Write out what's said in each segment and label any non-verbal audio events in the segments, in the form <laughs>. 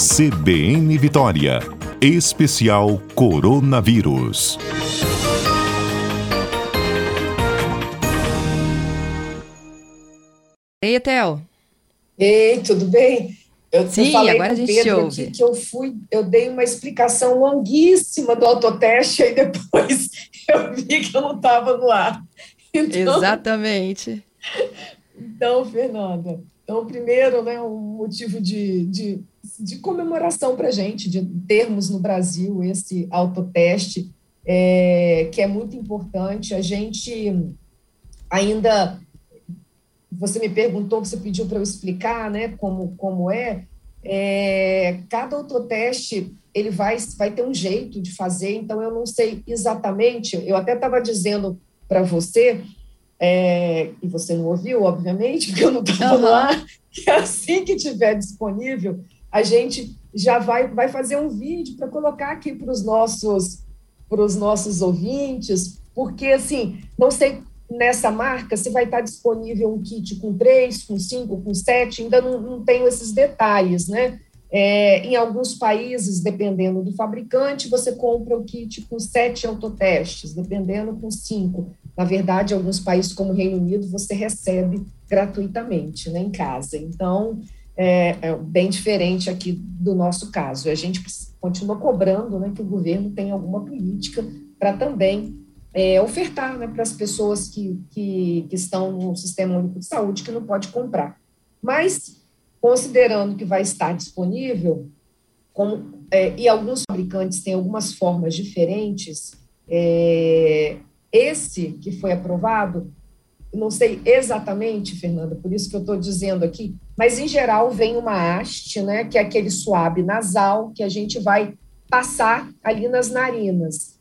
CBN Vitória. Especial Coronavírus. Ei, Etel. Ei, tudo bem? Eu, Sim, falei agora a gente Pedro ouve. Que, que eu fui, eu dei uma explicação longuíssima do autoteste e depois <laughs> eu vi que eu não estava no ar. Então, Exatamente. <laughs> Então, Fernanda, então, primeiro, né, um motivo de, de, de comemoração para a gente, de termos no Brasil esse autoteste, é, que é muito importante. A gente ainda. Você me perguntou, você pediu para eu explicar né, como, como é. é. Cada autoteste ele vai, vai ter um jeito de fazer, então eu não sei exatamente. Eu até estava dizendo para você é, e você não ouviu, obviamente, <laughs> porque eu não estava uhum. lá, que assim que tiver disponível, a gente já vai, vai fazer um vídeo para colocar aqui para os nossos, os nossos ouvintes, porque, assim, não sei nessa marca se vai estar disponível um kit com três, com cinco, com sete, ainda não, não tenho esses detalhes, né? É, em alguns países, dependendo do fabricante, você compra o kit com sete autotestes, dependendo com cinco. Na verdade, alguns países como o Reino Unido, você recebe gratuitamente né, em casa. Então, é, é, bem diferente aqui do nosso caso. A gente continua cobrando né, que o governo tenha alguma política para também é, ofertar né, para as pessoas que, que, que estão no Sistema Único de Saúde que não pode comprar. Mas considerando que vai estar disponível, como, é, e alguns fabricantes têm algumas formas diferentes, é, esse que foi aprovado, não sei exatamente, Fernanda, por isso que eu estou dizendo aqui, mas em geral vem uma haste, né, que é aquele suave nasal que a gente vai passar ali nas narinas.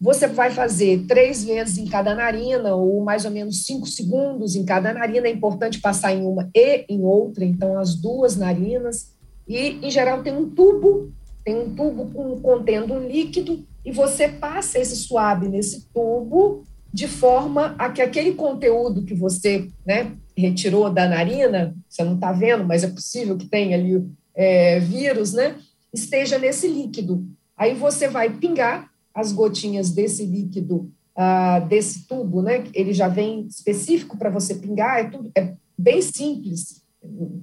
Você vai fazer três vezes em cada narina, ou mais ou menos cinco segundos em cada narina. É importante passar em uma e em outra, então as duas narinas. E, em geral, tem um tubo, tem um tubo com, contendo um líquido, e você passa esse suave nesse tubo de forma a que aquele conteúdo que você né, retirou da narina, você não está vendo, mas é possível que tenha ali é, vírus, né, esteja nesse líquido. Aí você vai pingar as gotinhas desse líquido, uh, desse tubo, né? Ele já vem específico para você pingar, é, tudo, é bem simples.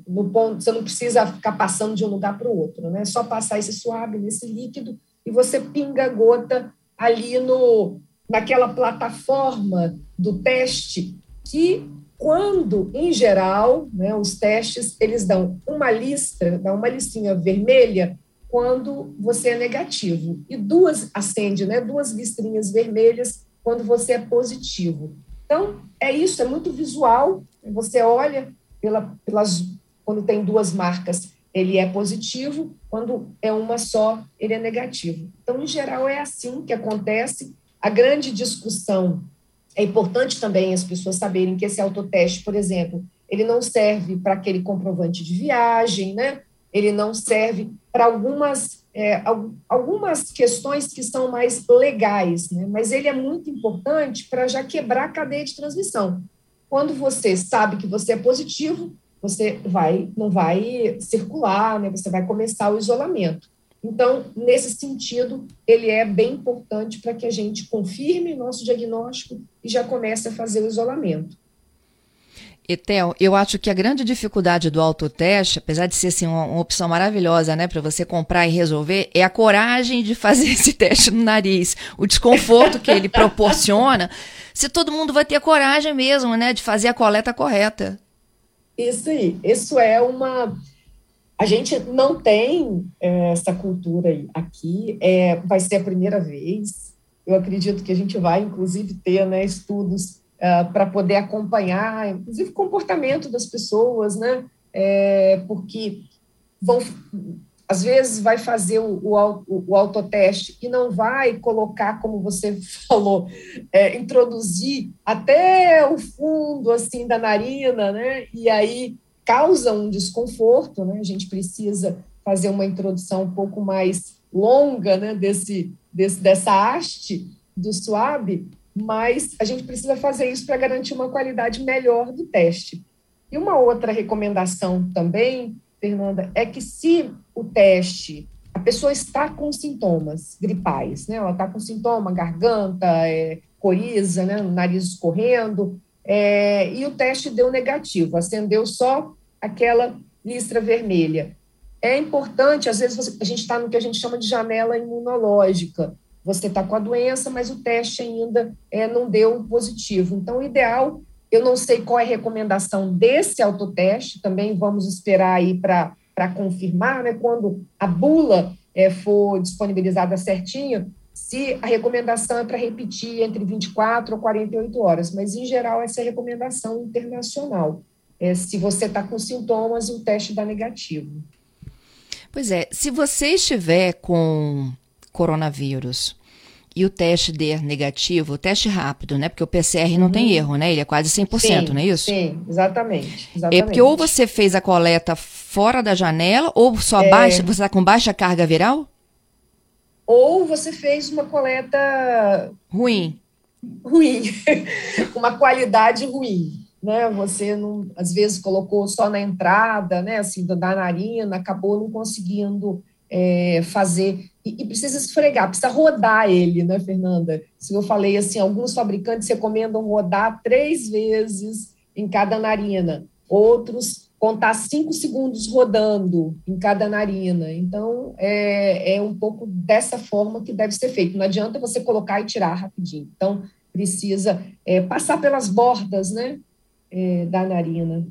No ponto, você não precisa ficar passando de um lugar para o outro, né? É só passar esse suave nesse líquido e você pinga a gota ali no, naquela plataforma do teste que quando, em geral, né, os testes, eles dão uma lista, dão uma listinha vermelha quando você é negativo e duas acende, né, duas listrinhas vermelhas quando você é positivo. Então, é isso, é muito visual. Você olha pela, pelas quando tem duas marcas, ele é positivo, quando é uma só, ele é negativo. Então, em geral, é assim que acontece. A grande discussão é importante também as pessoas saberem que esse autoteste, por exemplo, ele não serve para aquele comprovante de viagem, né? ele não serve para algumas, é, algumas questões que são mais legais, né? mas ele é muito importante para já quebrar a cadeia de transmissão. Quando você sabe que você é positivo, você vai não vai circular, né? você vai começar o isolamento. Então, nesse sentido, ele é bem importante para que a gente confirme nosso diagnóstico e já comece a fazer o isolamento. Etel, eu acho que a grande dificuldade do autoteste, apesar de ser assim, uma, uma opção maravilhosa, né, para você comprar e resolver, é a coragem de fazer <laughs> esse teste no nariz, o desconforto que ele proporciona. Se todo mundo vai ter coragem mesmo, né, de fazer a coleta correta. Isso aí, isso é uma. A gente não tem é, essa cultura aqui, é, vai ser a primeira vez. Eu acredito que a gente vai, inclusive, ter né, estudos uh, para poder acompanhar, inclusive, o comportamento das pessoas, né? É, porque vão, às vezes vai fazer o, o, o, autoteste e não vai colocar, como você <laughs> falou, é, introduzir até o fundo assim da narina, né? E aí causa um desconforto, né? A gente precisa fazer uma introdução um pouco mais longa, né? Desse, desse dessa haste do suave mas a gente precisa fazer isso para garantir uma qualidade melhor do teste. E uma outra recomendação também Fernanda, é que se o teste, a pessoa está com sintomas gripais, né? Ela está com sintoma, garganta, é, coriza, né? nariz escorrendo, é, e o teste deu negativo, acendeu só aquela listra vermelha. É importante, às vezes você, a gente está no que a gente chama de janela imunológica. Você está com a doença, mas o teste ainda é, não deu positivo. Então, o ideal, eu não sei qual é a recomendação desse autoteste, também vamos esperar aí para confirmar, né? Quando a bula é, for disponibilizada certinho, se a recomendação é para repetir entre 24 ou 48 horas, mas em geral essa é a recomendação internacional. É, se você está com sintomas e o teste dá negativo. Pois é, se você estiver com coronavírus e o teste der negativo, o teste rápido, né? Porque o PCR não uhum. tem erro, né? Ele é quase 100%, sim, não é isso? Sim, exatamente, exatamente. É porque ou você fez a coleta fora da janela, ou só é... baixa, você está com baixa carga viral? Ou você fez uma coleta ruim. Ruim, <laughs> uma qualidade ruim né? Você não, às vezes colocou só na entrada, né? Assim, da narina, acabou não conseguindo é, fazer e, e, precisa esfregar, precisa rodar ele, né, Fernanda? Se eu falei assim, alguns fabricantes recomendam rodar três vezes em cada narina, outros contar cinco segundos rodando em cada narina. Então, é, é um pouco dessa forma que deve ser feito. Não adianta você colocar e tirar rapidinho. Então, precisa é, passar pelas bordas, né? É, da narina.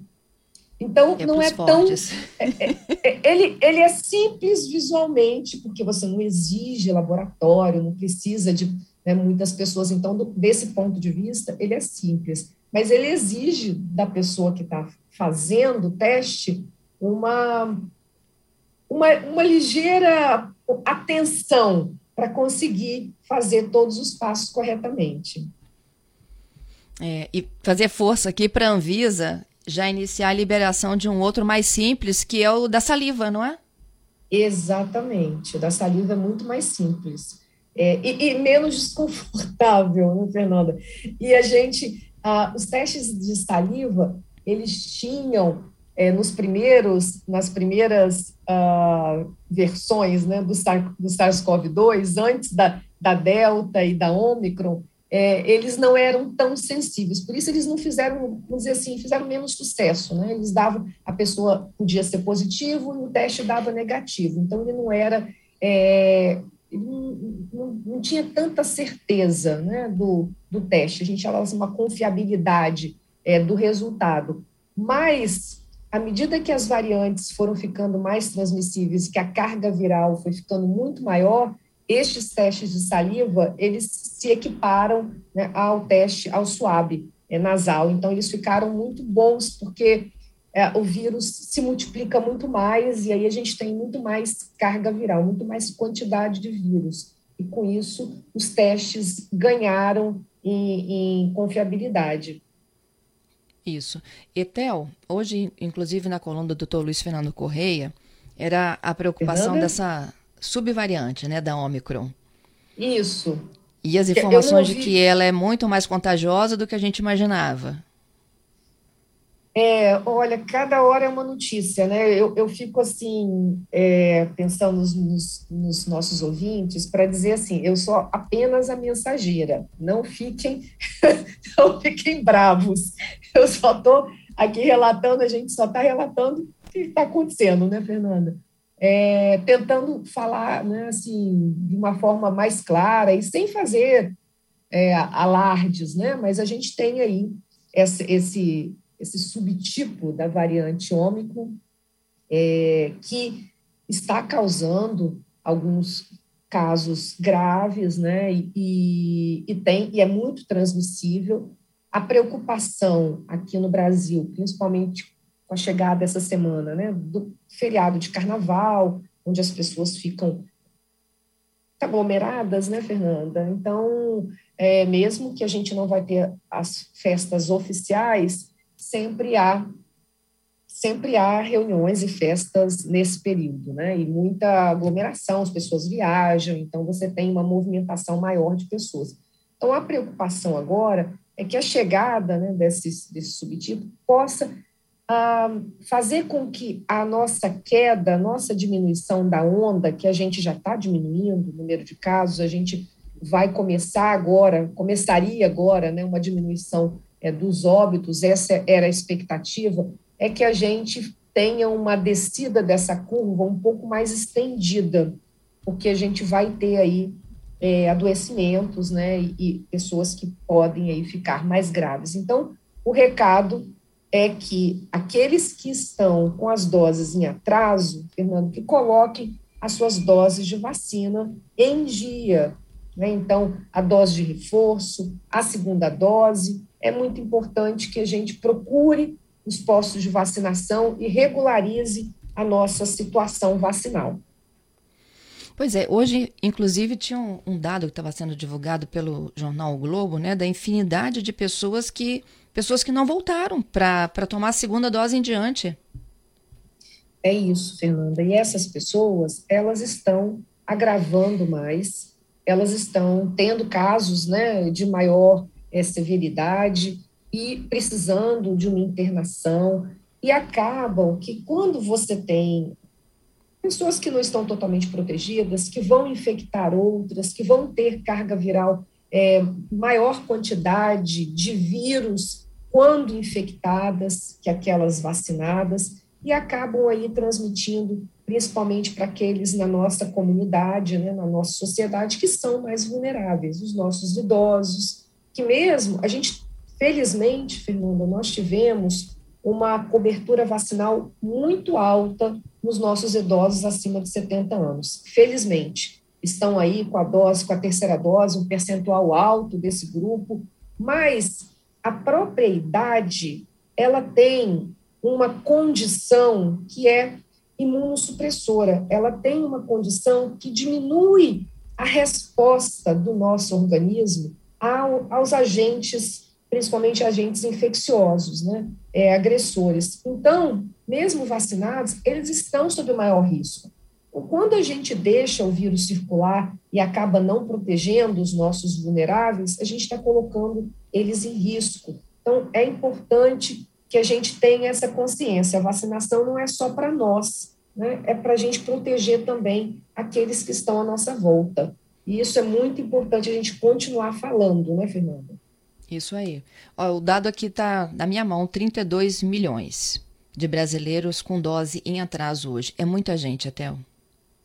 Então, é não é fortes. tão. <laughs> É, é, é, ele, ele é simples visualmente, porque você não exige laboratório, não precisa de né, muitas pessoas. Então, do, desse ponto de vista, ele é simples. Mas ele exige da pessoa que está fazendo o teste uma, uma, uma ligeira atenção para conseguir fazer todos os passos corretamente. É, e fazer força aqui para a Anvisa já iniciar a liberação de um outro mais simples, que é o da saliva, não é? Exatamente. O da saliva é muito mais simples. É, e, e, menos desconfortável, né, Fernanda? E a gente, ah, os testes de saliva, eles tinham é, nos primeiros, nas primeiras ah, versões né, do, do SARS-CoV-2, antes da, da Delta e da Omicron, é, eles não eram tão sensíveis, por isso eles não fizeram, vamos dizer assim, fizeram menos sucesso, né? Eles davam, a pessoa podia ser positivo e o teste dava negativo, então ele não era, é, ele não, não, não, tinha tanta certeza, né, do, do teste, a gente falava assim, uma confiabilidade é, do resultado, mas à medida que as variantes foram ficando mais transmissíveis, que a carga viral foi ficando muito maior, estes testes de saliva, eles se equiparam né, ao teste, ao suave é, nasal. Então, eles ficaram muito bons, porque é, o vírus se multiplica muito mais, e aí a gente tem muito mais carga viral, muito mais quantidade de vírus. E com isso, os testes ganharam em, em confiabilidade. Isso. Etel, hoje, inclusive na coluna do Dr. Luiz Fernando Correia, era a preocupação Fernanda? dessa subvariante, né, da Omicron. Isso. E as informações de que ela é muito mais contagiosa do que a gente imaginava. É, olha, cada hora é uma notícia, né? Eu, eu fico assim, é, pensando nos, nos, nos, nossos ouvintes, para dizer assim: eu sou apenas a mensageira, não fiquem, <laughs> não fiquem bravos. Eu só estou aqui relatando, a gente só está relatando o que está acontecendo, né, Fernanda? É, tentando falar né, assim, de uma forma mais clara e sem fazer é, alardes, né? mas a gente tem aí esse, esse, esse subtipo da variante ômicron é, que está causando alguns casos graves, né? E, e, tem e é muito transmissível. A preocupação aqui no Brasil, principalmente com a chegada essa semana, né, do feriado de carnaval, onde as pessoas ficam aglomeradas, né, Fernanda? Então, é, mesmo que a gente não vai ter as festas oficiais, sempre há sempre há reuniões e festas nesse período, né? E muita aglomeração, as pessoas viajam, então você tem uma movimentação maior de pessoas. Então, a preocupação agora é que a chegada né, desse, desse subtipo possa fazer com que a nossa queda, a nossa diminuição da onda, que a gente já está diminuindo, o número de casos, a gente vai começar agora, começaria agora, né, uma diminuição é, dos óbitos, essa era a expectativa, é que a gente tenha uma descida dessa curva um pouco mais estendida, porque a gente vai ter aí é, adoecimentos, né, e, e pessoas que podem aí ficar mais graves. Então, o recado é que aqueles que estão com as doses em atraso, Fernando, que coloquem as suas doses de vacina em dia. Né? Então, a dose de reforço, a segunda dose, é muito importante que a gente procure os postos de vacinação e regularize a nossa situação vacinal. Pois é, hoje, inclusive, tinha um, um dado que estava sendo divulgado pelo jornal o Globo, né, da infinidade de pessoas que pessoas que não voltaram para tomar a segunda dose em diante. É isso, Fernanda. E essas pessoas, elas estão agravando mais, elas estão tendo casos né, de maior é, severidade e precisando de uma internação. E acabam que quando você tem pessoas que não estão totalmente protegidas, que vão infectar outras, que vão ter carga viral é, maior quantidade de vírus quando infectadas que aquelas vacinadas e acabam aí transmitindo principalmente para aqueles na nossa comunidade, né, na nossa sociedade que são mais vulneráveis, os nossos idosos, que mesmo a gente felizmente, Fernanda, nós tivemos uma cobertura vacinal muito alta nos nossos idosos acima de 70 anos. Felizmente, estão aí com a dose, com a terceira dose, um percentual alto desse grupo, mas a própria idade, ela tem uma condição que é imunossupressora, ela tem uma condição que diminui a resposta do nosso organismo ao, aos agentes principalmente agentes infecciosos, né, é, agressores. Então, mesmo vacinados, eles estão sob maior risco. Quando a gente deixa o vírus circular e acaba não protegendo os nossos vulneráveis, a gente está colocando eles em risco. Então, é importante que a gente tenha essa consciência. A vacinação não é só para nós, né? é para a gente proteger também aqueles que estão à nossa volta. E isso é muito importante a gente continuar falando, né, Fernanda? Isso aí. Ó, o dado aqui está na minha mão: 32 milhões de brasileiros com dose em atraso hoje. É muita gente, até.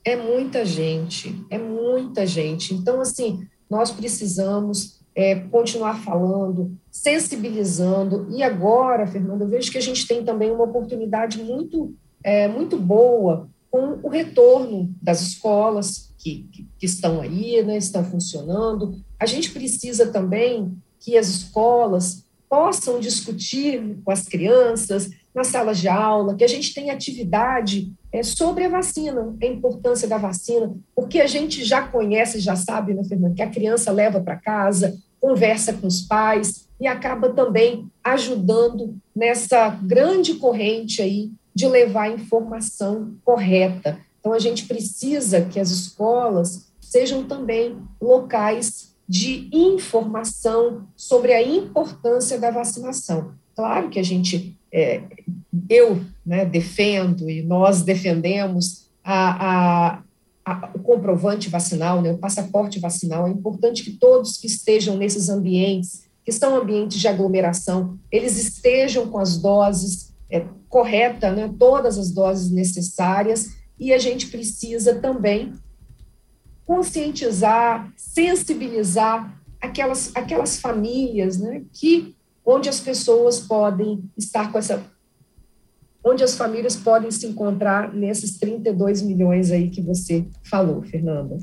É muita gente, é muita gente. Então, assim, nós precisamos é, continuar falando, sensibilizando. E agora, Fernanda, eu vejo que a gente tem também uma oportunidade muito, é, muito boa com o retorno das escolas que, que, que estão aí, né, estão funcionando. A gente precisa também que as escolas possam discutir com as crianças nas salas de aula, que a gente tenha atividade é, sobre a vacina, a importância da vacina, porque a gente já conhece, já sabe, né, Fernanda, que a criança leva para casa, conversa com os pais e acaba também ajudando nessa grande corrente aí de levar a informação correta. Então, a gente precisa que as escolas sejam também locais de informação sobre a importância da vacinação. Claro que a gente, é, eu né, defendo e nós defendemos a, a, a, o comprovante vacinal, né, o passaporte vacinal. É importante que todos que estejam nesses ambientes, que são ambientes de aglomeração, eles estejam com as doses é, corretas, né, todas as doses necessárias, e a gente precisa também conscientizar, sensibilizar aquelas, aquelas famílias, né, que onde as pessoas podem estar com essa onde as famílias podem se encontrar nesses 32 milhões aí que você falou, Fernanda.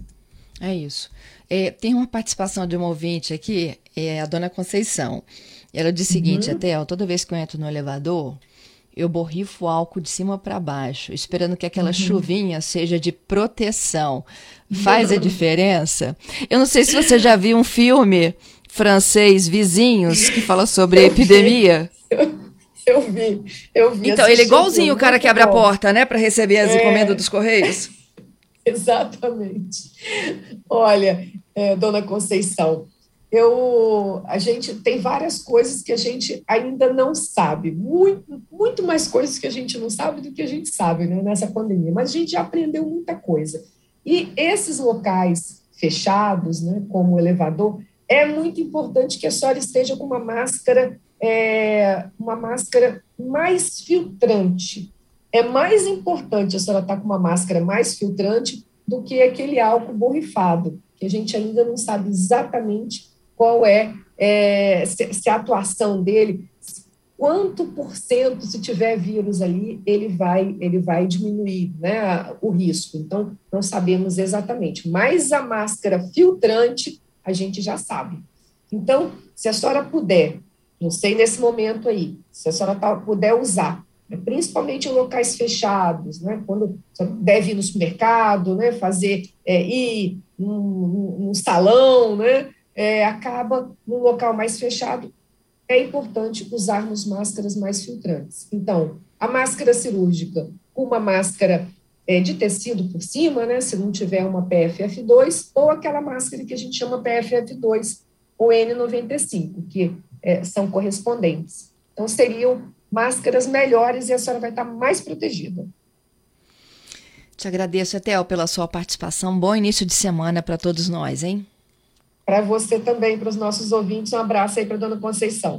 É isso. É, tem uma participação de uma ouvinte aqui, é a dona Conceição. Ela diz o seguinte, uhum. até toda vez que eu entro no elevador, eu borrifo álcool de cima para baixo, esperando que aquela uhum. chuvinha seja de proteção. Faz a diferença? Eu não sei se você já viu um filme francês, Vizinhos, que fala sobre a epidemia. Eu, vi, eu vi. Então, ele é igualzinho o cara que abre bom. a porta, né, para receber as é... encomendas dos Correios. <laughs> Exatamente. Olha, é, dona Conceição, eu, a gente tem várias coisas que a gente ainda não sabe, muito, muito mais coisas que a gente não sabe do que a gente sabe né, nessa pandemia, mas a gente já aprendeu muita coisa. E esses locais fechados, né, como o elevador, é muito importante que a senhora esteja com uma máscara, é, uma máscara mais filtrante. É mais importante a senhora estar com uma máscara mais filtrante do que aquele álcool borrifado, que a gente ainda não sabe exatamente qual é, é se, se, a atuação dele, quanto por cento, se tiver vírus ali, ele vai, ele vai diminuir né, o risco. Então, não sabemos exatamente. Mas a máscara filtrante, a gente já sabe. Então, se a senhora puder, não sei nesse momento aí, se a senhora tá, puder usar, né, principalmente em locais fechados, né, quando deve ir no supermercado, né, fazer, é, ir num, num salão, né, é, acaba num local mais fechado, é importante usarmos máscaras mais filtrantes. Então, a máscara cirúrgica, uma máscara é, de tecido por cima, né, se não tiver uma PFF2, ou aquela máscara que a gente chama PFF2 ou N95, que é, são correspondentes. Então, seriam máscaras melhores e a senhora vai estar mais protegida. Te agradeço, Etel, pela sua participação. Bom início de semana para todos nós, hein? Para você também, para os nossos ouvintes, um abraço aí para a dona Conceição.